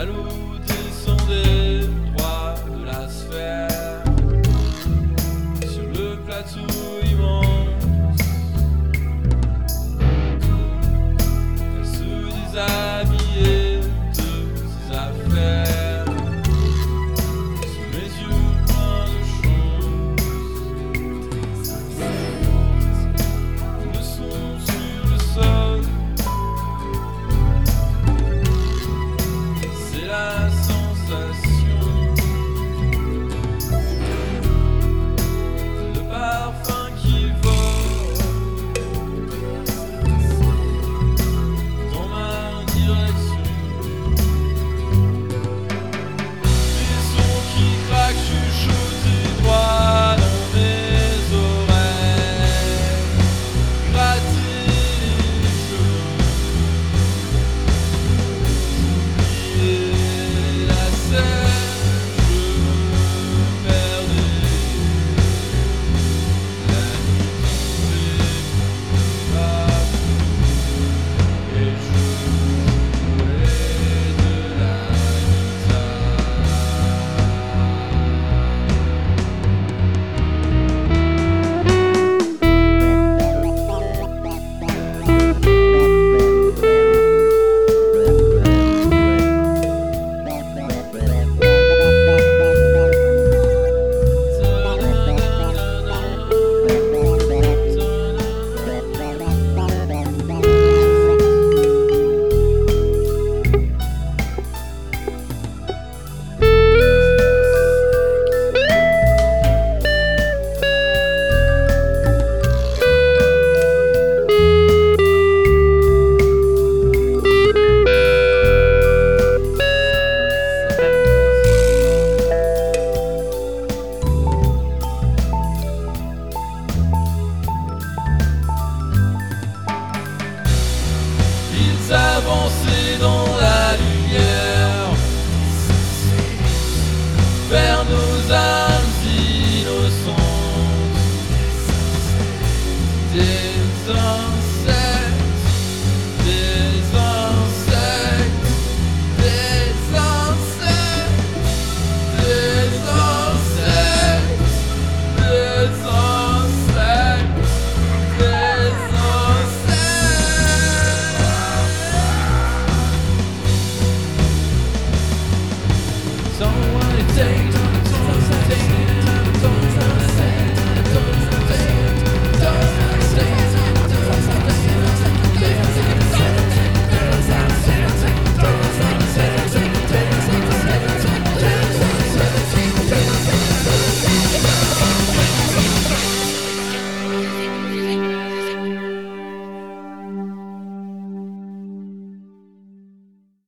Jaloux avancer dans la lumière vers nos âmes innocentes. Des hommes